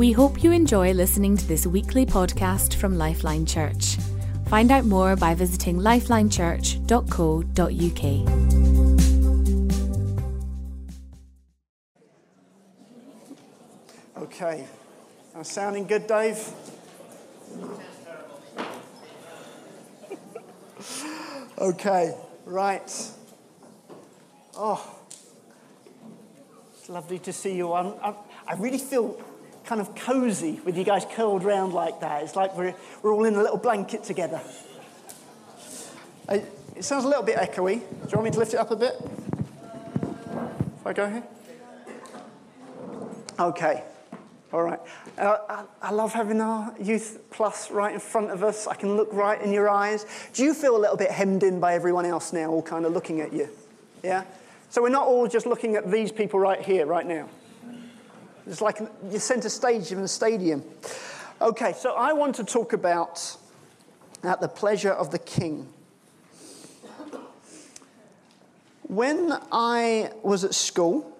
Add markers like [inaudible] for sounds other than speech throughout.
We hope you enjoy listening to this weekly podcast from Lifeline Church. Find out more by visiting lifelinechurch.co.uk. Okay. I'm sounding good, Dave? okay, right. Oh, it's lovely to see you. I'm, I'm, I really feel kind of cozy with you guys curled round like that. It's like we're, we're all in a little blanket together. It sounds a little bit echoey. Do you want me to lift it up a bit? If I go here? Okay. All right. Uh, I, I, love having our Youth Plus right in front of us. I can look right in your eyes. Do you feel a little bit hemmed in by everyone else now, all kind of looking at you? Yeah? So we're not all just looking at these people right here, right now. It's like you're center stage in a stadium. Okay, so I want to talk about at the pleasure of the king. When I was at school,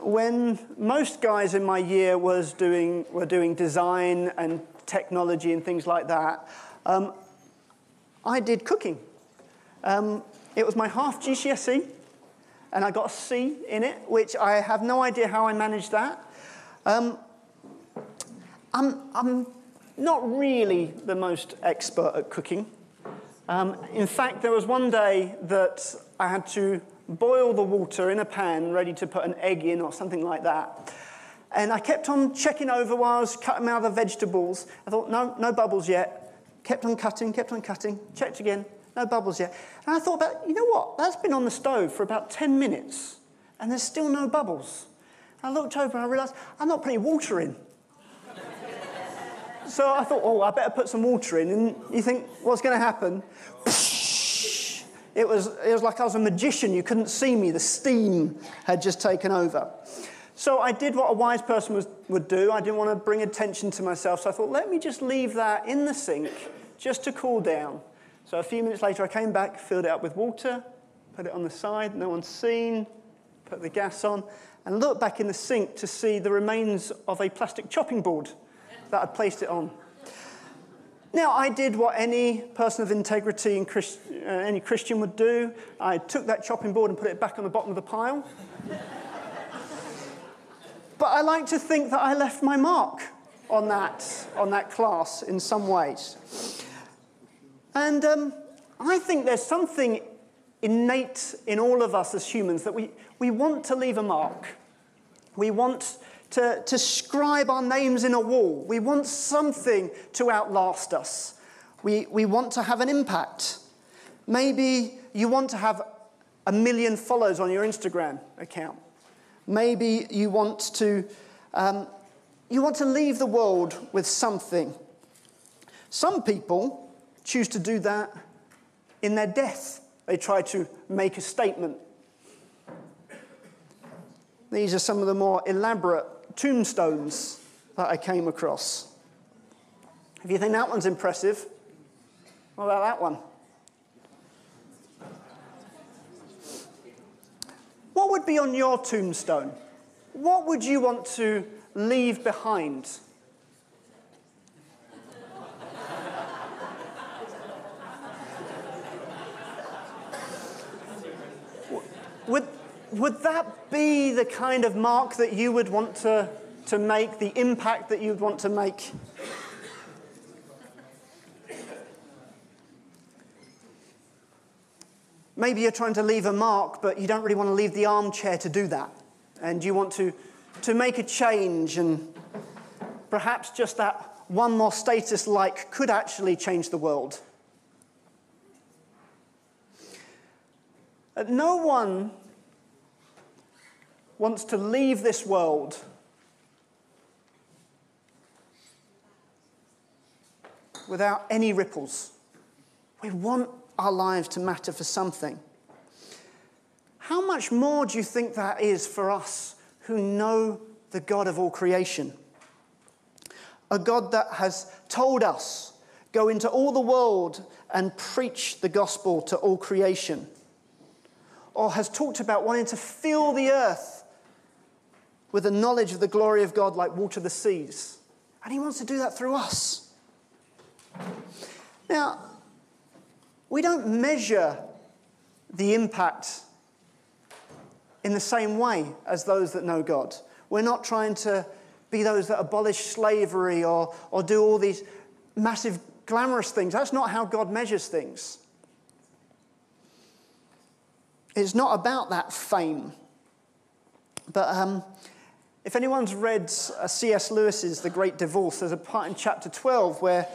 when most guys in my year was doing, were doing design and technology and things like that, um, I did cooking. Um, it was my half GCSE, and I got a C in it, which I have no idea how I managed that. Um, I'm, I'm not really the most expert at cooking. Um, in fact, there was one day that I had to boil the water in a pan ready to put an egg in or something like that. And I kept on checking over while I was cutting out the vegetables. I thought, no, no bubbles yet. Kept on cutting, kept on cutting, checked again, no bubbles yet. And I thought about, you know what? That's been on the stove for about 10 minutes and there's still no bubbles. I looked over and I realized I'm not putting water in. [laughs] so I thought, oh, I better put some water in. And you think, what's going to happen? It was, it was like I was a magician. You couldn't see me. The steam had just taken over. So I did what a wise person was, would do. I didn't want to bring attention to myself. So I thought, let me just leave that in the sink just to cool down. So a few minutes later, I came back, filled it up with water, put it on the side, no one's seen, put the gas on, and looked back in the sink to see the remains of a plastic chopping board that I'd placed it on. Now, I did what any person of integrity and Christ, uh, any Christian would do. I took that chopping board and put it back on the bottom of the pile. but I like to think that I left my mark on that, on that class in some ways. And um, I think there's something innate in all of us as humans that we, we want to leave a mark. We want to, to scribe our names in a wall. We want something to outlast us. We, we want to have an impact. Maybe you want to have a million followers on your Instagram account. Maybe you want to, um, you want to leave the world with something. Some people choose to do that in their death. They try to make a statement. These are some of the more elaborate tombstones that I came across. If you think that one's impressive, what about that one? What would be on your tombstone? What would you want to leave behind? Would, that be the kind of mark that you would want to, to make, the impact that you'd want to make? Maybe you're trying to leave a mark, but you don't really want to leave the armchair to do that. And you want to, to make a change, and perhaps just that one more status like could actually change the world. Uh, no one wants to leave this world without any ripples. We want our lives to matter for something. How much more do you think that is for us who know the God of all creation? A God that has told us, go into all the world and preach the gospel to all creation. Or has talked about wanting to fill the earth with a knowledge of the glory of God like water the seas. And He wants to do that through us. Now, we don't measure the impact in the same way as those that know God. We're not trying to be those that abolish slavery or, or do all these massive glamorous things. That's not how God measures things. It's not about that fame. But um, if anyone's read uh, C.S. Lewis's The Great Divorce, there's a part in chapter 12 where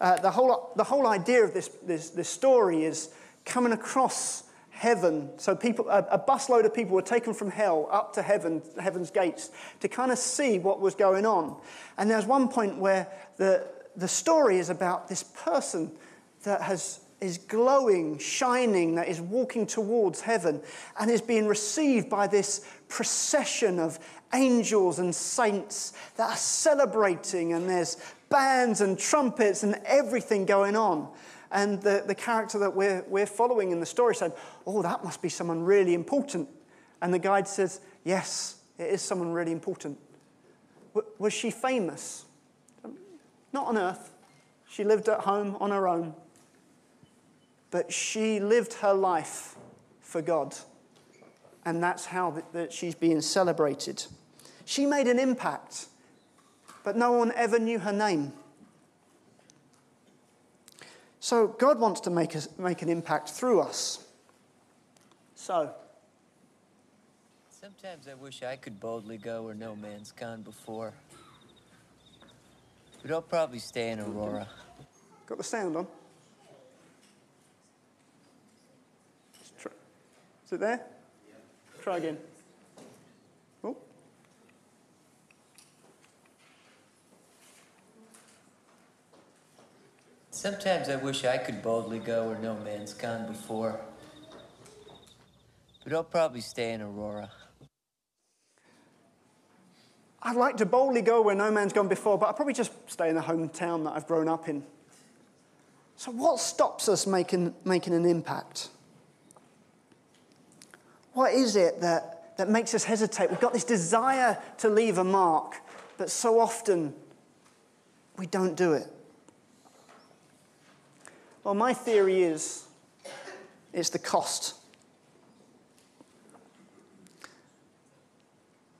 uh, the, whole, the whole idea of this, this, this story is coming across heaven. So people, a, a busload of people were taken from hell up to heaven, heaven's gates, to kind of see what was going on. And there's one point where the, the story is about this person that has is glowing, shining, that is walking towards heaven and is being received by this procession of angels and saints that are celebrating, and there's bands and trumpets and everything going on. And the, the character that we're, we're following in the story said, Oh, that must be someone really important. And the guide says, Yes, it is someone really important. W- was she famous? Not on earth. She lived at home on her own. But she lived her life for God. And that's how that, that she's being celebrated. She made an impact, but no one ever knew her name. So God wants to make, us, make an impact through us. So. Sometimes I wish I could boldly go where no man's gone before. But I'll probably stay in Aurora. Got the sound on? Is it there? Try again. Sometimes I wish I could boldly go where no man's gone before. But I'll probably stay in Aurora. I'd like to boldly go where no man's gone before, but I'll probably just stay in the hometown that I've grown up in. So, what stops us making, making an impact? What is it that, that makes us hesitate? We've got this desire to leave a mark, but so often we don't do it. Well, my theory is it's the cost.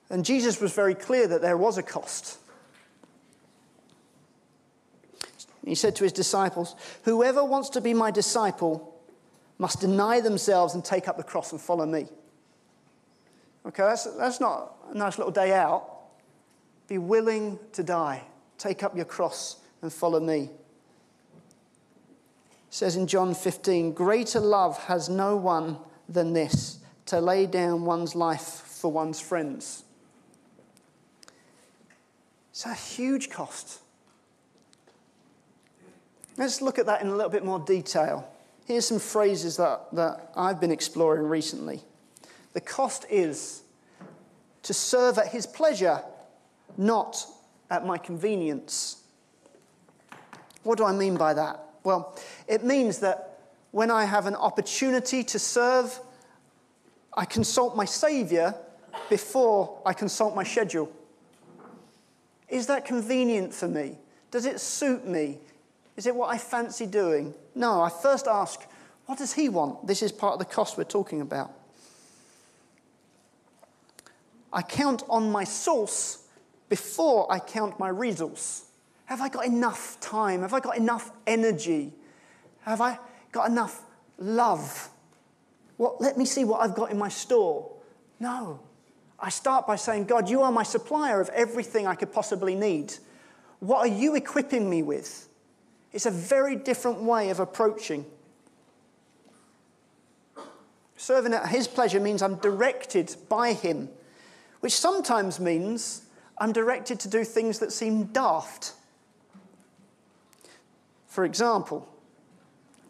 And Jesus was very clear that there was a cost. He said to his disciples, Whoever wants to be my disciple must deny themselves and take up the cross and follow me. Okay, that's, that's not a nice little day out. Be willing to die. Take up your cross and follow me says in John 15, Greater love has no one than this, to lay down one's life for one's friends. It's a huge cost. Let's look at that in a little bit more detail. Here's some phrases that, that I've been exploring recently. The cost is to serve at his pleasure, not at my convenience. What do I mean by that? Well, it means that when I have an opportunity to serve, I consult my Saviour before I consult my schedule. Is that convenient for me? Does it suit me? Is it what I fancy doing? No, I first ask, what does he want? This is part of the cost we're talking about. I count on my source before I count my resource. Have I got enough time? Have I got enough energy? Have I got enough love? What, let me see what I've got in my store. No. I start by saying, God, you are my supplier of everything I could possibly need. What are you equipping me with? It's a very different way of approaching. Serving at His pleasure means I'm directed by Him, which sometimes means I'm directed to do things that seem daft. For example,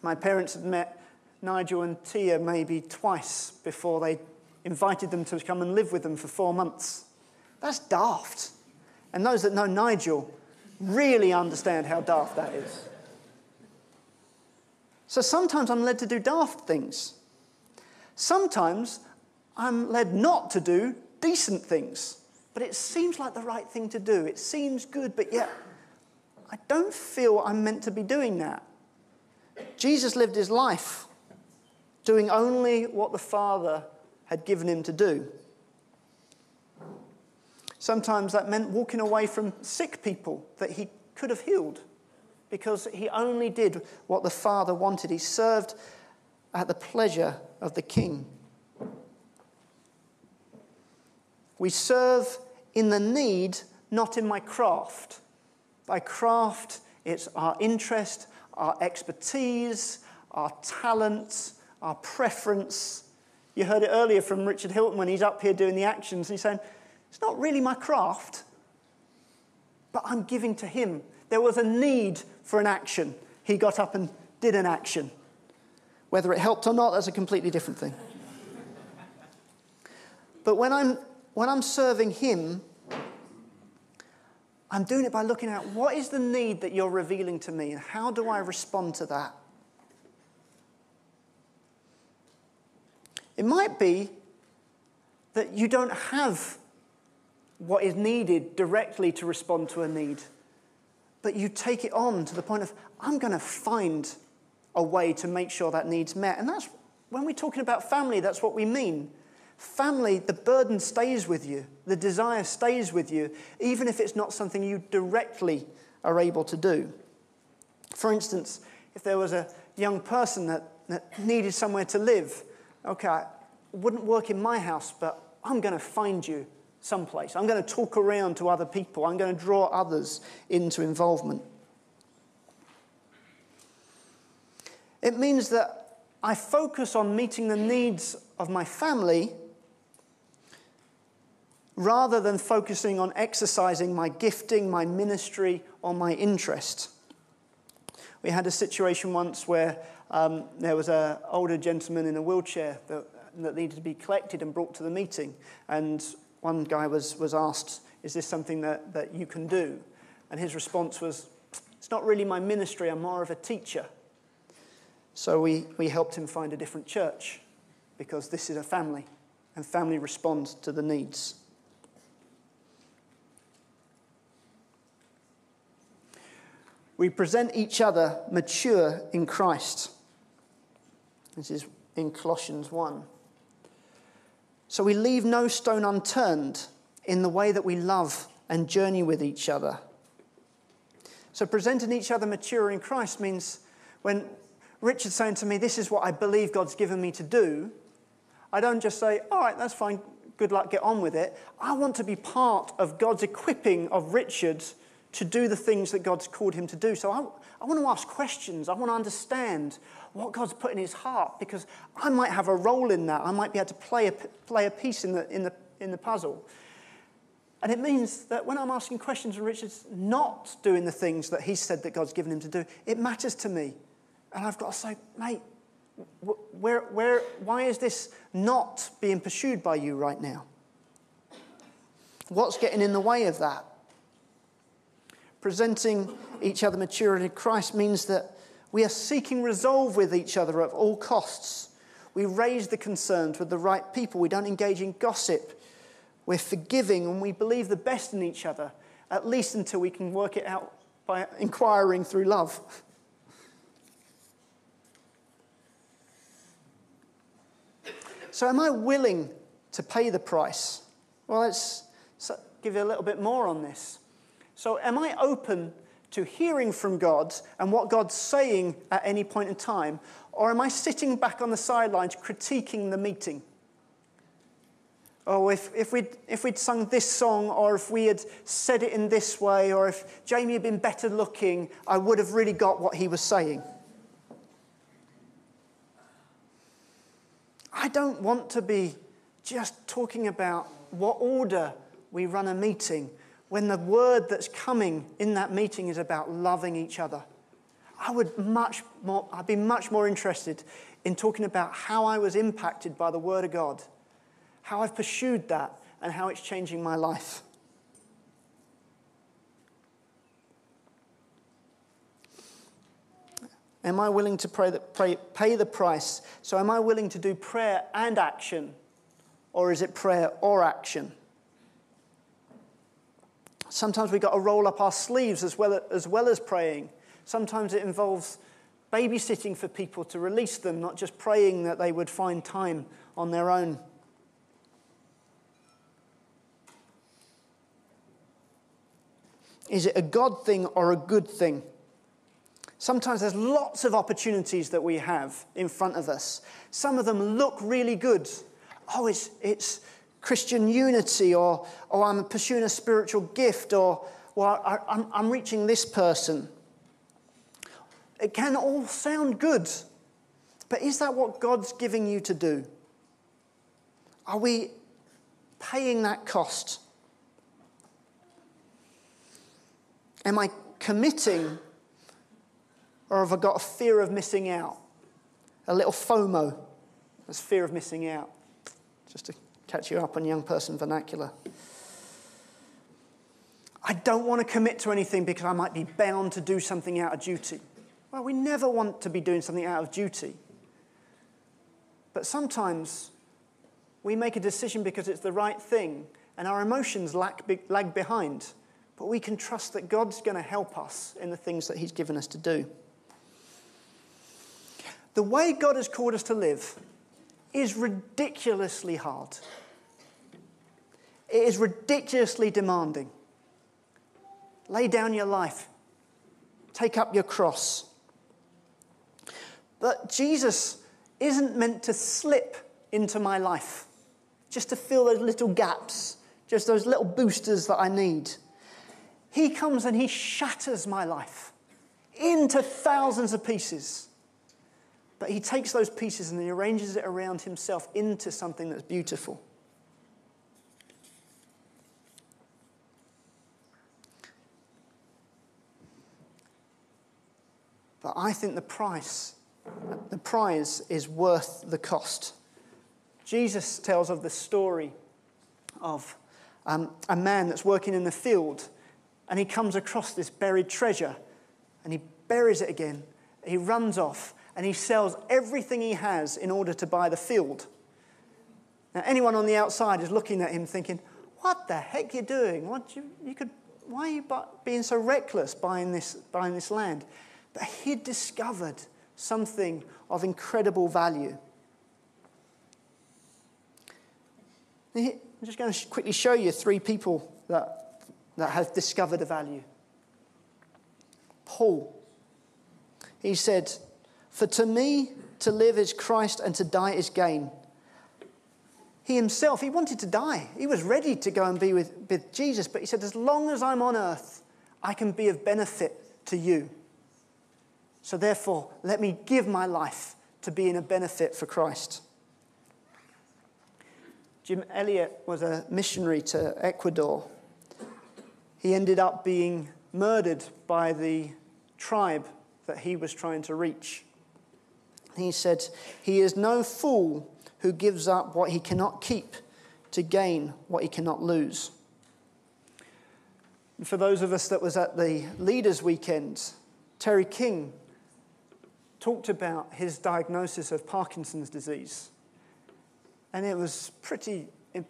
my parents had met Nigel and Tia maybe twice before they invited them to come and live with them for four months. That's daft. And those that know Nigel really understand how daft that is. So sometimes I'm led to do daft things. Sometimes I'm led not to do decent things. But it seems like the right thing to do. It seems good, but yet I don't feel I'm meant to be doing that. Jesus lived his life doing only what the Father had given him to do. Sometimes that meant walking away from sick people that he could have healed because he only did what the Father wanted. He served at the pleasure of the King. We serve in the need, not in my craft. By craft, it's our interest, our expertise, our talent, our preference. You heard it earlier from Richard Hilton when he's up here doing the actions. He's saying, It's not really my craft, but I'm giving to him. There was a need for an action. He got up and did an action. Whether it helped or not, that's a completely different thing. But when I'm, when I'm serving him, I'm doing it by looking at what is the need that you're revealing to me and how do I respond to that? It might be that you don't have what is needed directly to respond to a need, but you take it on to the point of, I'm going to find a way to make sure that need's met. And that's when we're talking about family, that's what we mean. Family, the burden stays with you, the desire stays with you, even if it's not something you directly are able to do. For instance, if there was a young person that, that needed somewhere to live, okay, it wouldn't work in my house, but I'm going to find you someplace. I'm going to talk around to other people. I'm going to draw others into involvement. It means that I focus on meeting the needs of my family rather than focusing on exercising my gifting, my ministry, or my interest. We had a situation once where um, there was an older gentleman in a wheelchair that, that needed to be collected and brought to the meeting. And one guy was, was asked, Is this something that, that you can do? And his response was, It's not really my ministry, I'm more of a teacher. So we, we helped him find a different church because this is a family, and family responds to the needs. We present each other mature in Christ. This is in Colossians 1. So we leave no stone unturned in the way that we love and journey with each other. So presenting each other mature in Christ means when Richard's saying to me, This is what I believe God's given me to do, I don't just say, All right, that's fine, good luck, get on with it. I want to be part of God's equipping of Richard to do the things that God's called him to do. So I, I want to ask questions. I want to understand what God's put in his heart because I might have a role in that. I might be able to play a, play a piece in the, in, the, in the puzzle. And it means that when I'm asking questions and Richard's not doing the things that he said that God's given him to do, it matters to me. And I've got to say, mate, where, where, why is this not being pursued by you right now? What's getting in the way of that? Presenting each other maturity in Christ means that we are seeking resolve with each other at all costs. We raise the concerns with the right people. We don't engage in gossip. We're forgiving and we believe the best in each other, at least until we can work it out by inquiring through love. So, am I willing to pay the price? Well, let's give you a little bit more on this. So, am I open to hearing from God and what God's saying at any point in time? Or am I sitting back on the sidelines critiquing the meeting? Oh, if, if, we'd, if we'd sung this song, or if we had said it in this way, or if Jamie had been better looking, I would have really got what he was saying. I don't want to be just talking about what order we run a meeting when the word that's coming in that meeting is about loving each other. I would much more, I'd be much more interested in talking about how I was impacted by the Word of God, how I've pursued that, and how it's changing my life. Am I willing to pray that, pray, pay the price? So, am I willing to do prayer and action? Or is it prayer or action? Sometimes we've got to roll up our sleeves as well as, well as praying. Sometimes it involves babysitting for people to release them, not just praying that they would find time on their own. Is it a God thing or a good thing? Sometimes there's lots of opportunities that we have in front of us. Some of them look really good. Oh, it's, it's Christian unity, or, or I'm pursuing a spiritual gift, or, or I, I'm, I'm reaching this person. It can all sound good, but is that what God's giving you to do? Are we paying that cost? Am I committing, or have I got a fear of missing out? A little FOMO, that's fear of missing out, just to catch you up on young person vernacular. I don't want to commit to anything because I might be bound to do something out of duty. Well, we never want to be doing something out of duty. But sometimes we make a decision because it's the right thing and our emotions lag, lag behind. But we can trust that God's going to help us in the things that He's given us to do. The way God has called us to live is ridiculously hard. It is ridiculously demanding. Lay down your life, take up your cross. But Jesus isn't meant to slip into my life, just to fill those little gaps, just those little boosters that I need. He comes and he shatters my life into thousands of pieces. But he takes those pieces and he arranges it around himself into something that's beautiful. But I think the price, the prize is worth the cost. Jesus tells of the story of um, a man that's working in the field and he comes across this buried treasure and he buries it again. He runs off and he sells everything he has in order to buy the field. Now, anyone on the outside is looking at him thinking, What the heck are you doing? What you, you could, why are you being so reckless buying this, buying this land? But he'd discovered something of incredible value. I'm just going to quickly show you three people that that have discovered a value. Paul, he said, For to me to live is Christ and to die is gain. He himself, he wanted to die. He was ready to go and be with, with Jesus, but he said, As long as I'm on earth, I can be of benefit to you. So therefore, let me give my life to being a benefit for Christ. Jim Elliot was a missionary to Ecuador he ended up being murdered by the tribe that he was trying to reach. He said, He is no fool who gives up what he cannot keep to gain what he cannot lose. And for those of us that was at the leaders weekend, Terry King talked about his diagnosis of Parkinson's disease. And it was pretty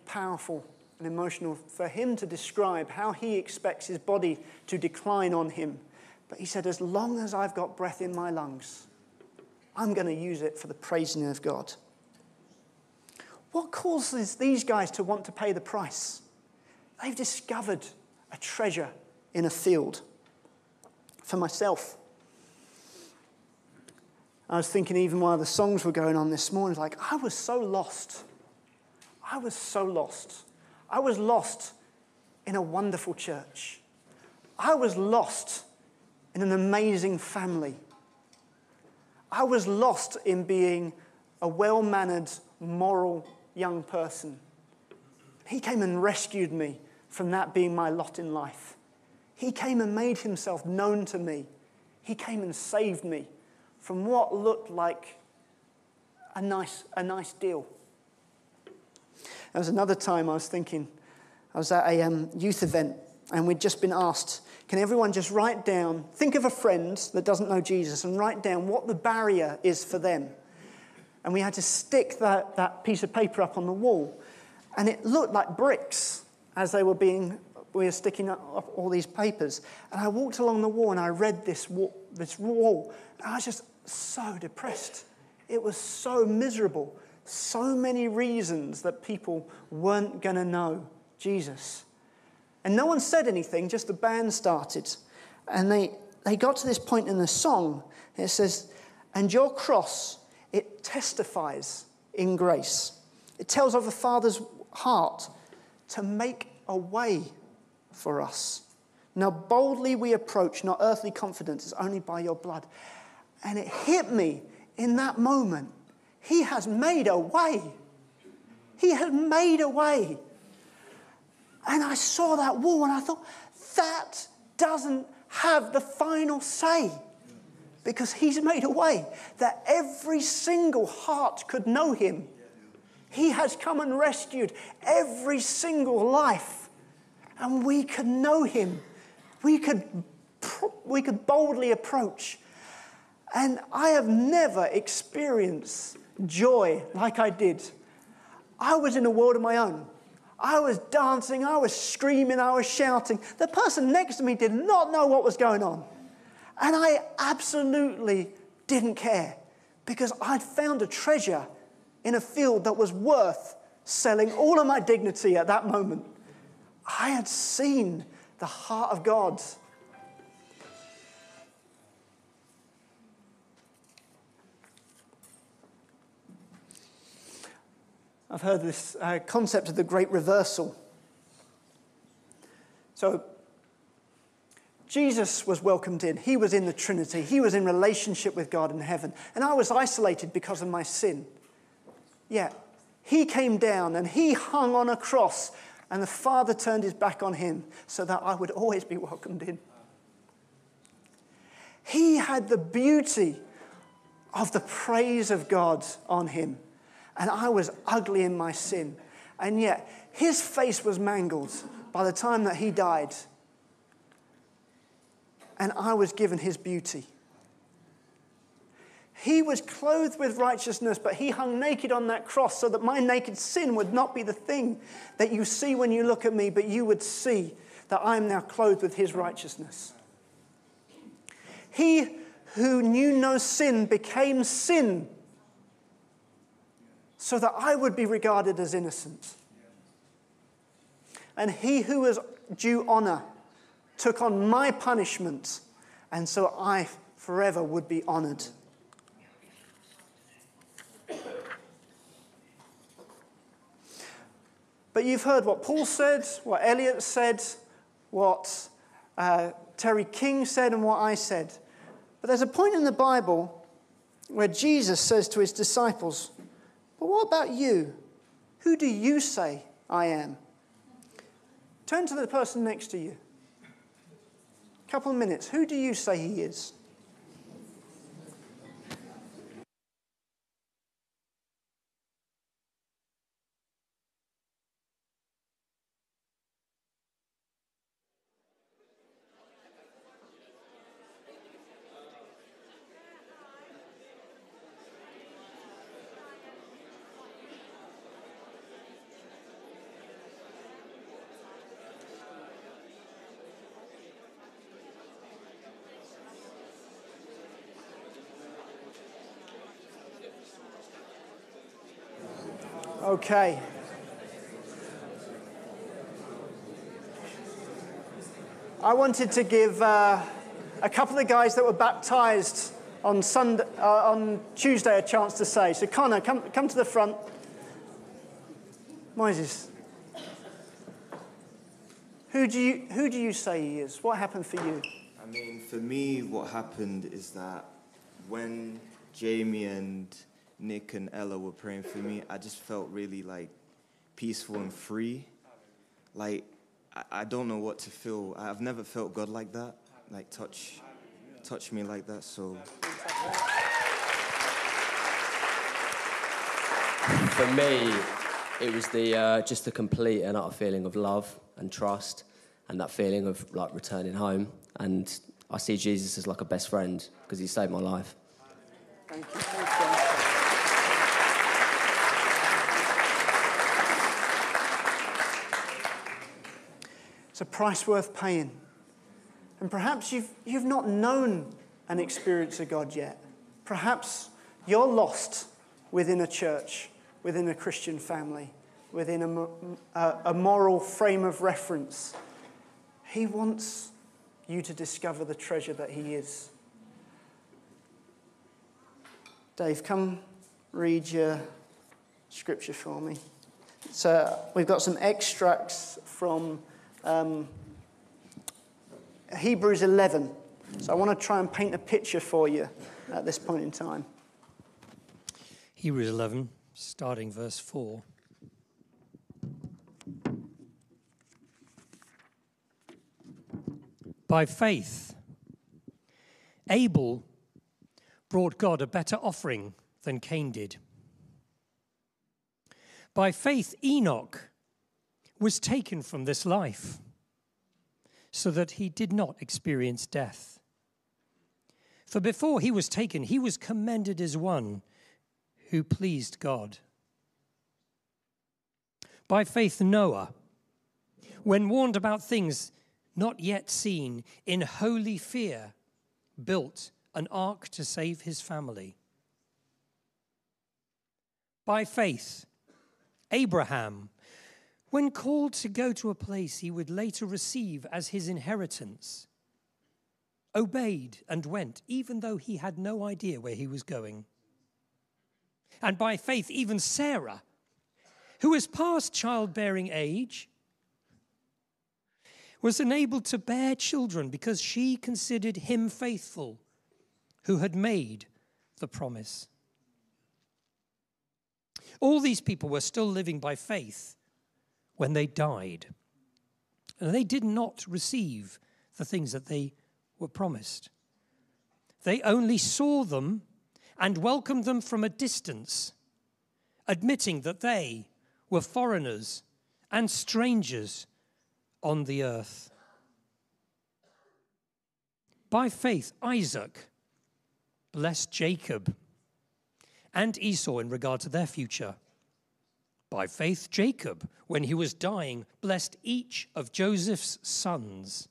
powerful and emotional for him to describe how he expects his body to decline on him. But he said, as long as I've got breath in my lungs, I'm going to use it for the praising of God. What causes these guys to want to pay the price? They've discovered a treasure in a field. For myself, I was thinking even while the songs were going on this morning, like, I was so lost. I was so lost. I was lost in a wonderful church. I was lost in an amazing family. I was lost in being a well mannered, moral young person. He came and rescued me from that being my lot in life. He came and made himself known to me. He came and saved me from what looked like a nice, a nice deal. There was another time I was thinking, I was at a um, youth event and we'd just been asked, can everyone just write down, think of a friend that doesn't know Jesus and write down what the barrier is for them. And we had to stick that, that piece of paper up on the wall. And it looked like bricks as they were being we were sticking up, all these papers. And I walked along the wall and I read this wall, this wall. And I was just so depressed. It was so miserable. So many reasons that people weren't going to know Jesus. And no one said anything, just the band started. And they, they got to this point in the song. it says, And your cross, it testifies in grace. It tells of the Father's heart to make a way for us. Now, boldly we approach, not earthly confidence, it's only by your blood. And it hit me in that moment. He has made a way. He has made a way. And I saw that wall and I thought, that doesn't have the final say because he's made a way that every single heart could know him. He has come and rescued every single life, and we could know him. We could, we could boldly approach. And I have never experienced joy like I did. I was in a world of my own. I was dancing, I was screaming, I was shouting. The person next to me did not know what was going on. And I absolutely didn't care because I'd found a treasure in a field that was worth selling all of my dignity at that moment. I had seen the heart of God. I've heard this uh, concept of the great reversal. So, Jesus was welcomed in. He was in the Trinity. He was in relationship with God in heaven. And I was isolated because of my sin. Yet, he came down and he hung on a cross, and the Father turned his back on him so that I would always be welcomed in. He had the beauty of the praise of God on him, and I was ugly in my sin. And yet, his face was mangled by the time that he died, and I was given his beauty. He was clothed with righteousness, but he hung naked on that cross so that my naked sin would not be the thing that you see when you look at me, but you would see that I am now clothed with his righteousness. He who knew no sin became sin so that I would be regarded as innocent. And he who was due honor took on my punishment, and so I forever would be honored. But you've heard what Paul said, what Elliot said, what uh, Terry King said, and what I said. But there's a point in the Bible where Jesus says to his disciples, But what about you? Who do you say I am? Turn to the person next to you. Couple of minutes. Who do you say he is? Okay. I wanted to give uh, a couple of guys that were baptized on, Sunday, uh, on Tuesday a chance to say. So, Connor, come, come to the front. Moses, who do, you, who do you say he is? What happened for you? I mean, for me, what happened is that when Jamie and Nick and Ella were praying for me, I just felt really like peaceful and free. Like I, I don't know what to feel. I've never felt God like that. Like touch, touch me like that. So. For me, it was the uh, just the complete and utter feeling of love and trust, and that feeling of like returning home. And I see Jesus as like a best friend because he saved my life. Thank you. Thank you. So a price worth paying. And perhaps you've, you've not known an experience of God yet. Perhaps you're lost within a church, within a Christian family, within a, a, a moral frame of reference. He wants you to discover the treasure that He is. Dave, come read your scripture for me. So we've got some extracts from um, Hebrews 11. So I want to try and paint a picture for you at this point in time. Hebrews 11, starting verse 4. By faith, Abel brought God a better offering than Cain did. By faith, Enoch was taken from this life so that he did not experience death. For before he was taken, he was commended as one who pleased God. By faith, Noah, when warned about things not yet seen, in holy fear, built an ark to save his family. By faith, Abraham, when called to go to a place he would later receive as his inheritance, obeyed and went, even though he had no idea where he was going. And by faith, even Sarah, who was past childbearing age, was enabled to bear children because she considered him faithful who had made the promise. All these people were still living by faith when they died. And they did not receive the things that they were promised. They only saw them and welcomed them from a distance, admitting that they were foreigners and strangers on the earth. By faith, Isaac blessed Jacob and Esau in regard to their future. By faith, Jacob, when he was dying, blessed each of Joseph's sons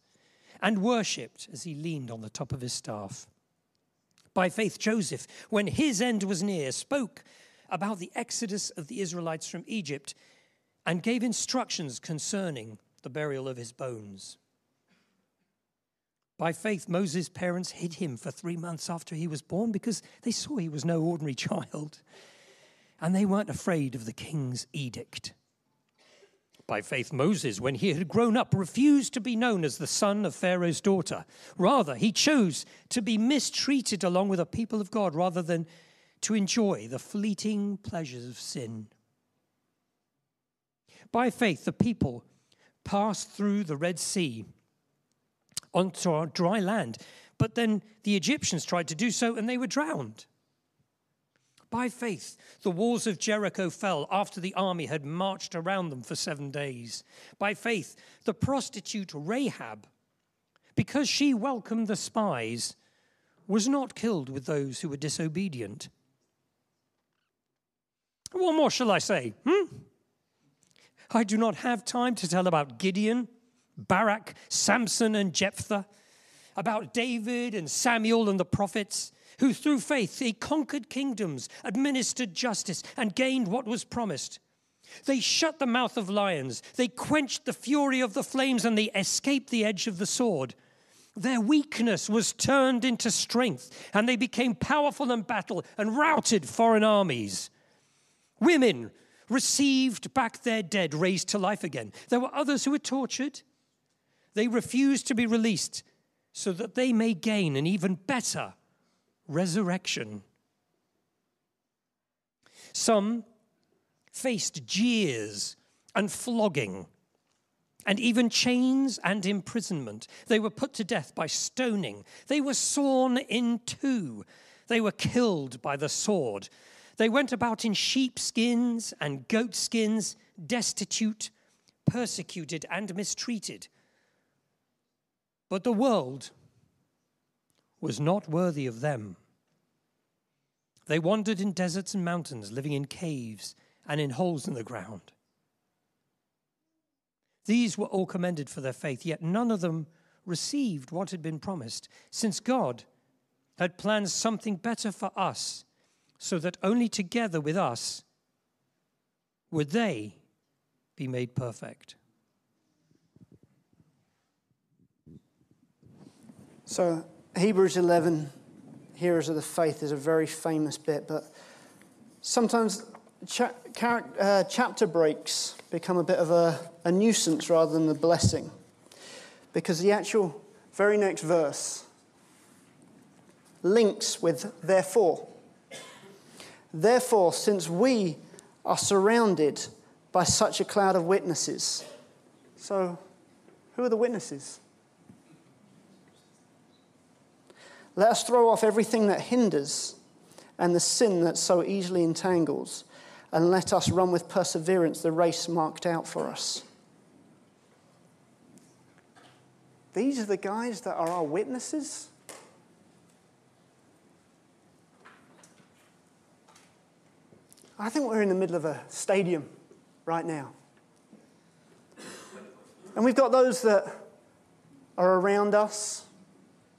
and worshipped as he leaned on the top of his staff. By faith, Joseph, when his end was near, spoke about the exodus of the Israelites from Egypt and gave instructions concerning the burial of his bones. By faith, Moses' parents hid him for three months after he was born because they saw he was no ordinary [laughs] child and they weren't afraid of the king's edict. By faith, Moses, when he had grown up, refused to be known as the son of Pharaoh's daughter. Rather, he chose to be mistreated along with the people of God rather than to enjoy the fleeting pleasures of sin. By faith, the people passed through the Red Sea onto dry land, but then the Egyptians tried to do so and they were drowned. By faith, the walls of Jericho fell after the army had marched around them for seven days. By faith, the prostitute Rahab, because she welcomed the spies, was not killed with those who were disobedient. What more shall I say? Hmm? I do not have time to tell about Gideon, Barak, Samson, and Jephthah, about David and Samuel and the prophets who through faith they conquered kingdoms, administered justice, and gained what was promised. They shut the mouth of lions, they quenched the fury of the flames, and they escaped the edge of the sword. Their weakness was turned into strength, and they became powerful in battle and routed foreign armies. Women received back their dead, raised to life again. There were others who were tortured. They refused to be released so that they may gain an even better resurrection. Some faced jeers and flogging, and even chains and imprisonment. They were put to death by stoning. They were sawn in two. They were killed by the sword. They went about in sheepskins and goatskins, destitute, persecuted, and mistreated. But the world was not worthy of them. They wandered in deserts and mountains, living in caves and in holes in the ground. These were all commended for their faith, yet none of them received what had been promised, since God had planned something better for us, so that only together with us would they be made perfect. So, Hebrews 11, Heroes of the Faith, is a very famous bit, but sometimes cha- char- uh, chapter breaks become a bit of a, a nuisance rather than a blessing. Because the actual very next verse links with therefore. Therefore, since we are surrounded by such a cloud of witnesses, so who are the witnesses? Let us throw off everything that hinders and the sin that so easily entangles, and let us run with perseverance the race marked out for us. These are the guys that are our witnesses. I think we're in the middle of a stadium right now. And we've got those that are around us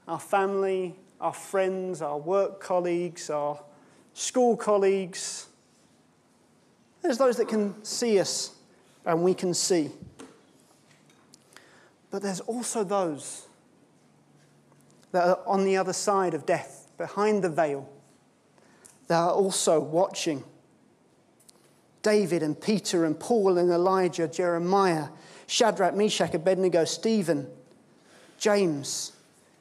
our family, our friends, our work colleagues, our school colleagues. There's those that can see us and we can see. But there's also those that are on the other side of death, behind the veil, that are also watching. David and Peter and Paul and Elijah, Jeremiah, Shadrach, Meshach, Abednego, Stephen, James,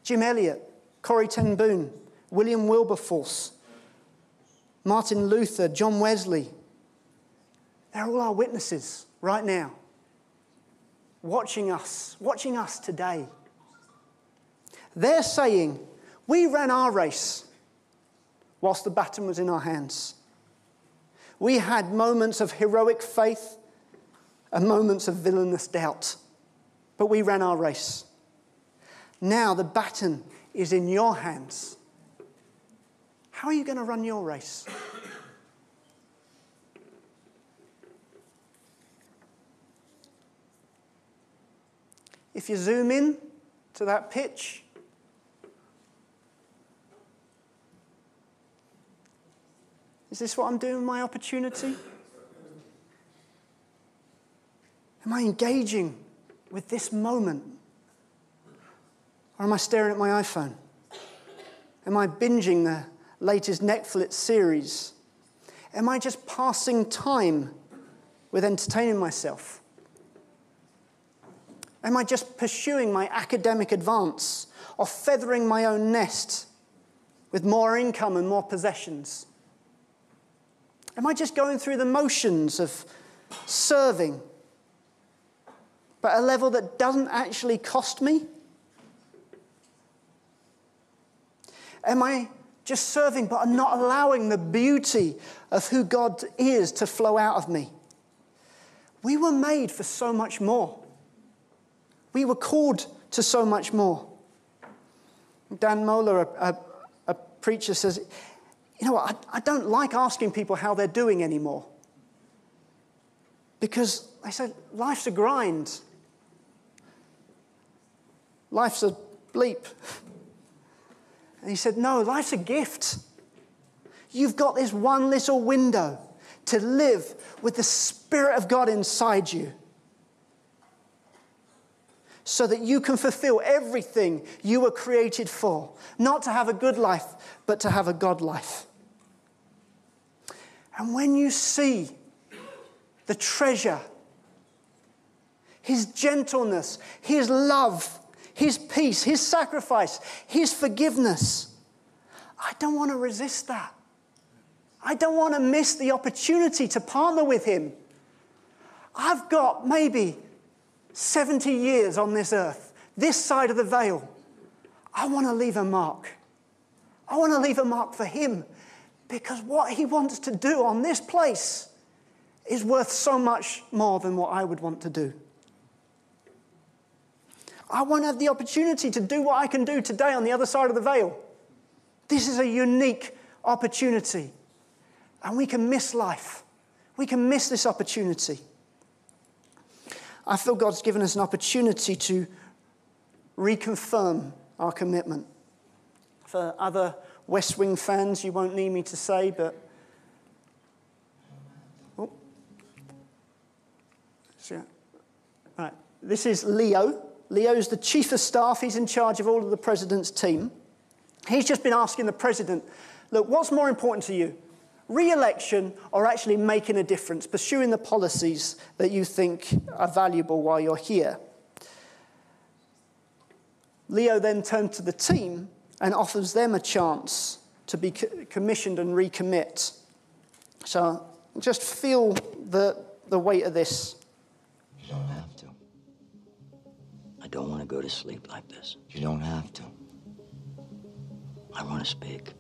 Jim Elliot, Corrie Ten Boom, William Wilberforce, Martin Luther, John Wesley. They're all our witnesses right now, watching us, watching us today. They're saying, We ran our race whilst the baton was in our hands. We had moments of heroic faith and moments of villainous doubt, but we ran our race. Now the baton is in your hands. How are you going to run your race? If you zoom in to that pitch, is this what I'm doing with my opportunity? Am I engaging with this moment? Or am I staring at my iPhone? Am I binging the latest Netflix series? Am I just passing time with entertaining myself? Am I just pursuing my academic advance or feathering my own nest with more income and more possessions? Am I just going through the motions of serving, but a level that doesn't actually cost me? Am I just serving, but I'm not allowing the beauty of who God is to flow out of me? We were made for so much more. We were called to so much more. Dan Mohler, a, a, a preacher, says, You know what? I, I don't like asking people how they're doing anymore. Because they say, life's a grind. Life's a bleep. And he said, No, life's a gift. You've got this one little window to live with the Spirit of God inside you so that you can fulfill everything you were created for. Not to have a good life, but to have a God life. And when you see the treasure, his gentleness, his love, his peace, His sacrifice, His forgiveness. I don't want to resist that. I don't want to miss the opportunity to partner with Him. I've got maybe 70 years on this earth, this side of the veil. I want to leave a mark. I want to leave a mark for Him because what He wants to do on this place is worth so much more than what I would want to do. I won't have the opportunity to do what I can do today on the other side of the veil. This is a unique opportunity. And we can miss life. We can miss this opportunity. I feel God's given us an opportunity to reconfirm our commitment. For other West Wing fans, you won't need me to say, but. Oh. So, right. This is Leo. Leo's the chief of staff, he's in charge of all of the president's team. He's just been asking the president, look, what's more important to you? Re election or actually making a difference, pursuing the policies that you think are valuable while you're here? Leo then turns to the team and offers them a chance to be commissioned and recommit. So just feel the, the weight of this. You don't have to. I don't want to go to sleep like this. You don't have to. I want to speak.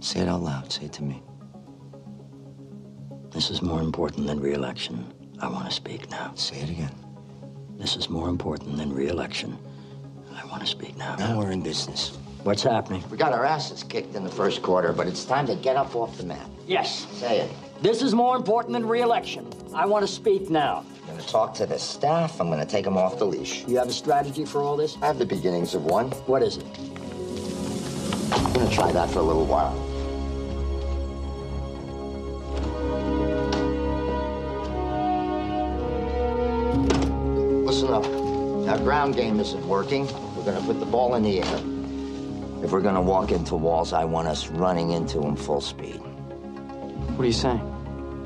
Say it out loud. Say it to me. This is more important than re-election. I want to speak now. Say it again. This is more important than re-election. I want to speak now. Now we're in business. What's happening? We got our asses kicked in the first quarter, but it's time to get up off the mat. Yes. Say it. This is more important than re-election. I want to speak now. I'm going to talk to the staff. I'm going to take them off the leash. You have a strategy for all this? I have the beginnings of one. What is it? I'm going to try that for a little while. Listen up. Our ground game isn't working. We're going to put the ball in the air. If we're going to walk into walls, I want us running into them full speed. What are you saying?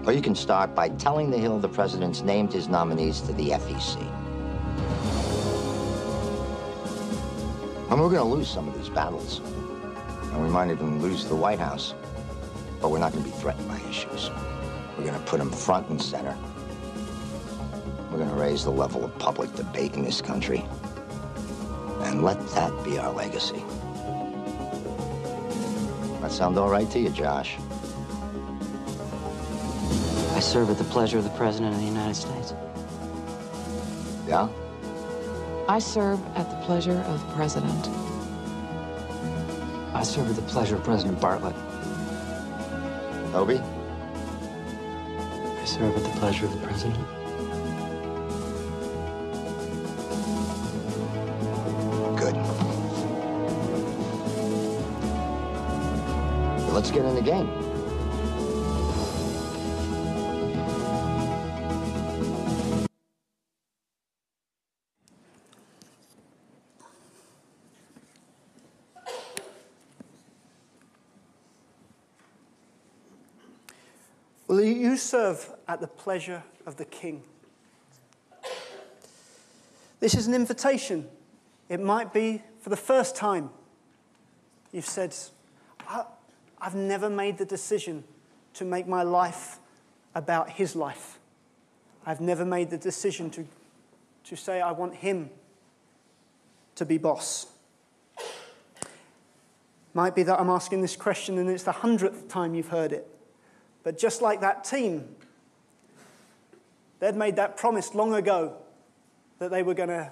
Well, you can start by telling the Hill the president's named his nominees to the FEC. And we're going to lose some of these battles. And we might even lose the White House. But we're not going to be threatened by issues. We're going to put them front and center. We're going to raise the level of public debate in this country. And let that be our legacy. That sound all right to you, Josh? I serve at the pleasure of the President of the United States. Yeah? I serve at the pleasure of the President. I serve at the pleasure of President Bartlet. Toby? I serve at the pleasure of the President. Good. Let's get in the game. Serve at the pleasure of the King? This is an invitation. It might be for the first time you've said, I've never made the decision to make my life about his life. I've never made the decision to, to say I want him to be boss. Might be that I'm asking this question and it's the hundredth time you've heard it. But just like that team, they'd made that promise long ago that they were going to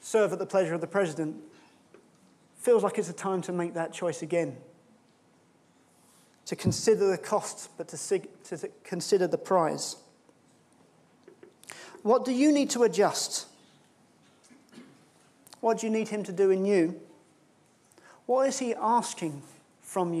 serve at the pleasure of the president. Feels like it's a time to make that choice again. To consider the cost, but to, sig- to consider the prize. What do you need to adjust? What do you need him to do in you? What is he asking from you?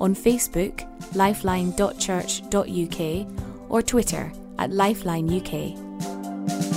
on Facebook, lifeline.church.uk, or Twitter at lifelineuk.